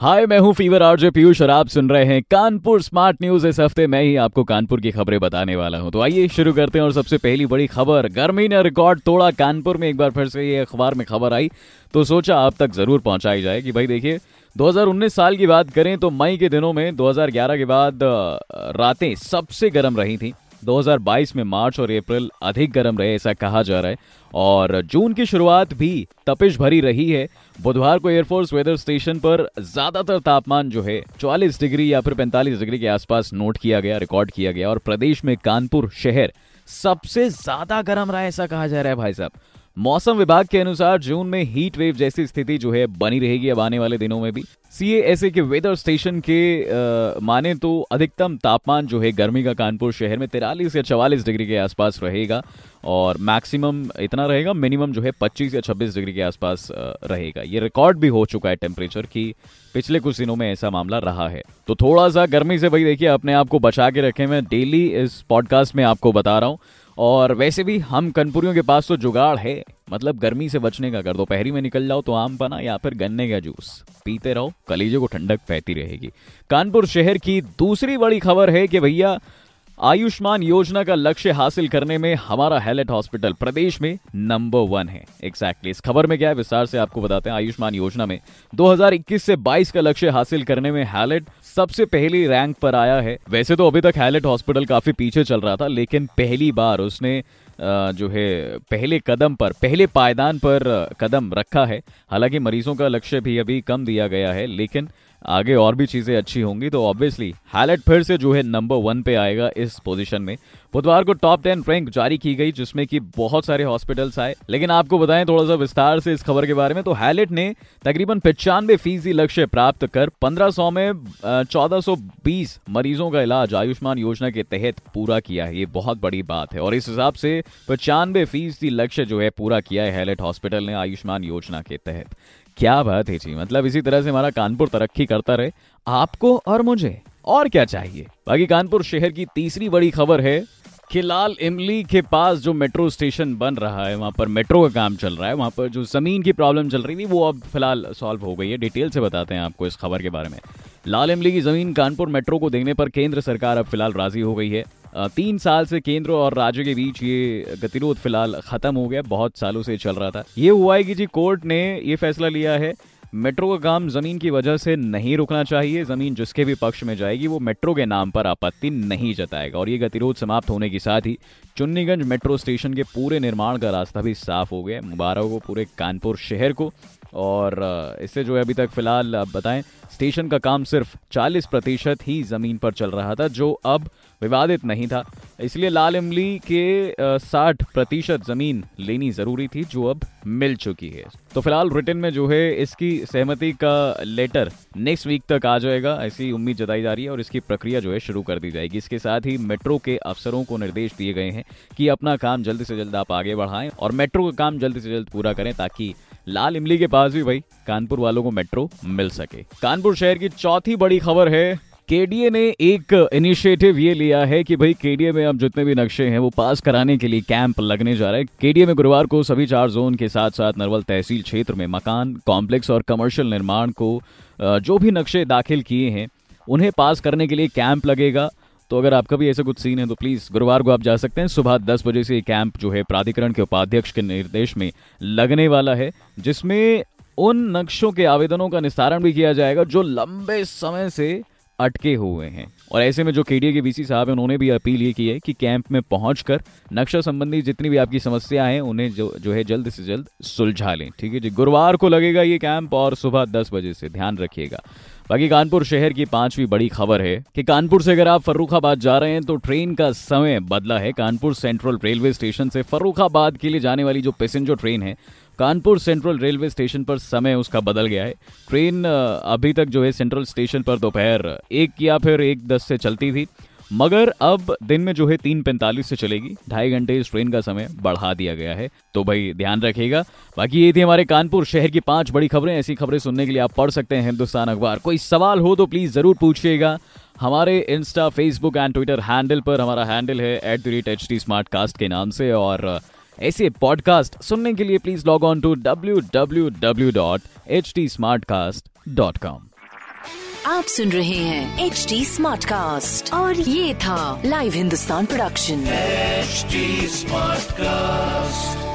हाय, मैं हूँ fever RJ Piyush और आप सुन रहे हैं कानपुर स्मार्ट न्यूज़। इस हफ़्ते मैं ही आपको कानपुर की खबरें बताने वाला हूँ। तो आइए शुरू करते हैं और सबसे पहली बड़ी खबर। गर्मी ने रिकॉर्ड तोड़ा कानपुर में। एक बार फिर से ये अखबार में खबर आई। तो सोचा आप तक ज़रूर पहुंचाई जाए कि भाई देखिए 2019 साल की बात करें तो मई के दिनों में 2011 के बाद रातें सबसे गर्म रही थी। 2022 में मार्च और अप्रैल अधिक गर्म रहे, ऐसा कहा जा रहा है। और जून की शुरुआत भी तपिश भरी रही है। बुधवार को एयरफोर्स वेदर स्टेशन पर ज़्यादातर तापमान जो है 44 डिग्री या फिर 45 डिग्री के आसपास नोट किया गया, रिकॉर्ड किया गया। और प्रदेश में कानपुर शहर सबसे ज़्यादा गर्म रहा, ऐसा कहा जा रहा है भाई साहब। मौसम विभाग के अनुसार जून में हीट वेव जैसी स्थिति जो है बनी रहेगी अब आने वाले दिनों में भी। सीएएसए के वेदर स्टेशन के आ, माने तो अधिकतम तापमान जो है गर्मी का कानपुर शहर में तिरालीस या चवालीस डिग्री के आसपास रहेगा और मैक्सिमम इतना रहेगा मिनिमम जो है 25 या 26 डिग्री के आसपास रहेगा। ये रिकॉर्ड भी हो चुका है टेम्परेचर की। पिछले कुछ दिनों में ऐसा मामला रहा है। तो थोड़ा सा गर्मी से भाई देखिए अपने आप को बचा के रखें। मैं डेली इस पॉडकास्ट में आपको बता रहा हूँ। और वैसे भी हम कनपुरियों के पास तो जुगाड़ है। मतलब गर्मी से बचने का कर दोपहरी में निकल जाओ तो आम पना या फिर गन्ने का जूस। पीते रहो, कलीजे को ठंडक बहती रहेगी। कानपुर शहर की दूसरी बड़ी खबर है कि भैया आयुष्मान योजना का लक्ष्य हासिल करने में हमारा हैलेट हॉस्पिटल प्रदेश में नंबर वन है। एग्जैक्टली इस खबर में क्या है, विस्तार से आपको बताते हैं। आयुष्मान योजना में 2021 से 22 का लक्ष्य हासिल करने में हैलेट सबसे पहली रैंक पर आया है। वैसे तो अभी तक हैलेट हॉस्पिटल काफ़ी पीछे चल रहा था, लेकिन पहली बार उसने जो है, पहले कदम पर, पहले पायदान पर कदम रखा है। हालाँकि मरीजों का लक्ष्य भी अभी कम दिया गया है, लेकिन आगे और भी चीज़ें अच्छी होंगी तो ऑब्वियसली हाईलाइट फिर से जो है नंबर वन पे आएगा इस पोजीशन में। बुधवार को टॉप टेन रैंक जारी की गई, जिसमें कि बहुत सारे हॉस्पिटल्स आए। लेकिन आपको बताएँ थोड़ा सा विस्तार से इस खबर के बारे में तो हाईलाइट ने तकरीबन पचानवे फ़ीसदी लक्ष्य प्राप्त कर 1500 में चौदह सौ बीस मरीजों का इलाज आयुष्मान योजना के तहत पूरा किया है। ये बहुत बड़ी बात है। और इस हिसाब से पचानवे फ़ीसदी लक्ष्य जो है पूरा किया है हाईलाइट हॉस्पिटल ने आयुष्मान योजना के तहत। क्या बात है जी। मतलब इसी तरह से हमारा कानपुर तरक्की करता रहे। आपको और मुझे और क्या चाहिए? बाकी कानपुर शहर की तीसरी बड़ी खबर है कि लाल इमली के पास जो मेट्रो स्टेशन बन रहा है, वहाँ पर मेट्रो का काम चल रहा है, वहाँ पर जो ज़मीन की प्रॉब्लम चल रही थी, वो अब फ़िलहाल सॉल्व हो गई है। डिटेल से बताते हैं आपको इस खबर के बारे में। लाल इमली की ज़मीन कानपुर मेट्रो को देने पर केंद्र सरकार अब फ़िलहाल राज़ी हो गई है। तीन साल से केंद्र और राज्य के बीच ये गतिरोध फ़िलहाल खत्म हो गया, बहुत सालों से चल रहा था। ये हुआ है कि जी कोर्ट ने ये फैसला लिया है, मेट्रो का काम ज़मीन की वजह से नहीं रुकना चाहिए, ज़मीन जिसके भी पक्ष में जाएगी वो मेट्रो के नाम पर आपत्ति नहीं जताएगा और ये गतिरोध समाप्त होने के साथ ही चुन्नीगंज मेट्रो स्टेशन के पूरे निर्माण का रास्ता भी साफ़ हो गया। मुबारक हो पूरे कानपुर शहर को और इससे जो है अभी तक फ़िलहाल आप बताएँ, स्टेशन का काम सिर्फ़ 40 प्रतिशत ही ज़मीन पर चल रहा था, जो अब विवादित नहीं था। इसलिए लाल इमली के साठ प्रतिशत ज़मीन लेनी ज़रूरी थी, जो अब मिल चुकी है। तो फ़िलहाल रिटर्न में जो है, इसकी सहमति का लेटर नेक्स्ट वीक तक आ जाएगा, ऐसी उम्मीद जताई जा रही है और इसकी प्रक्रिया जो है शुरू कर दी जाएगी। इसके साथ ही मेट्रो के अफसरों को निर्देश दिए गए हैं कि अपना काम जल्द से जल्द आप आगे बढ़ाएँ और मेट्रो का काम जल्द से जल्द पूरा करें ताकि लाल इमली के पास भी भाई कानपुर वालों को मेट्रो मिल सके। कानपुर शहर की चौथी बड़ी खबर है, केडीए ने एक इनिशिएटिव ये लिया है कि भाई केडीए में अब जितने भी नक्शे हैं, वो पास कराने के लिए कैंप लगने जा रहा है। केडीए में गुरुवार को सभी चार जोन के साथ साथ नरवल तहसील क्षेत्र में मकान कॉम्प्लेक्स और कमर्शियल निर्माण को जो भी नक्शे दाखिल किए हैं, उन्हें पास करने के लिए कैंप लगेगा। तो अगर आपका भी ऐसा कुछ सीन है तो प्लीज़ गुरुवार को आप जा सकते हैं। सुबह दस बजे से कैंप जो है, प्राधिकरण के उपाध्यक्ष के निर्देश में लगने वाला है, जिसमें उन नक्शों के आवेदनों का निस्तारण भी किया जाएगा, जो लंबे समय से अटके हुए हैं। और ऐसे में जो केडीए के वीसी साहब हैं, उन्होंने भी अपील ये की है कि कैंप में पहुंचकर नक्शा संबंधी जितनी भी आपकी समस्या हैं, उन्हें जो जो है जल्द से जल्द सुलझा लें। ठीक है जी? गुरुवार को लगेगा ये कैंप और सुबह दस बजे से। ध्यान रखिएगा। बाकी कानपुर शहर की पांचवी बड़ी खबर है कि कानपुर से अगर आप फर्रुखाबाद जा रहे हैं तो ट्रेन का समय बदला है। कानपुर सेंट्रल रेलवे स्टेशन से फर्रुखाबाद के लिए जाने वाली जो पैसेंजर ट्रेन है कानपुर सेंट्रल रेलवे स्टेशन पर समय उसका बदल गया है। ट्रेन अभी तक जो है सेंट्रल स्टेशन पर दोपहर एक या फिर एक दस से चलती थी। मगर अब दिन में जो है तीन पैंतालीस से चलेगी। ढाई घंटे इस ट्रेन का समय बढ़ा दिया गया है। तो भाई ध्यान रखिएगा। बाकी ये थी हमारे कानपुर शहर की पाँच बड़ी खबरें। ऐसी खबरें सुनने के लिए आप पढ़ सकते हैं हिंदुस्तान अखबार। कोई सवाल हो तो प्लीज़ ज़रूर पूछिएगा। हमारे insta, Facebook and Twitter handle पर हमारा हैंडल है at the rate H T के नाम से। और ऐसे पॉडकास्ट सुनने के लिए please log on to W W W dot H T smart cast dot com आप सुन रहे हैं एच टी स्मार्ट कास्ट और ये था live Hindustan production smart Smartcast.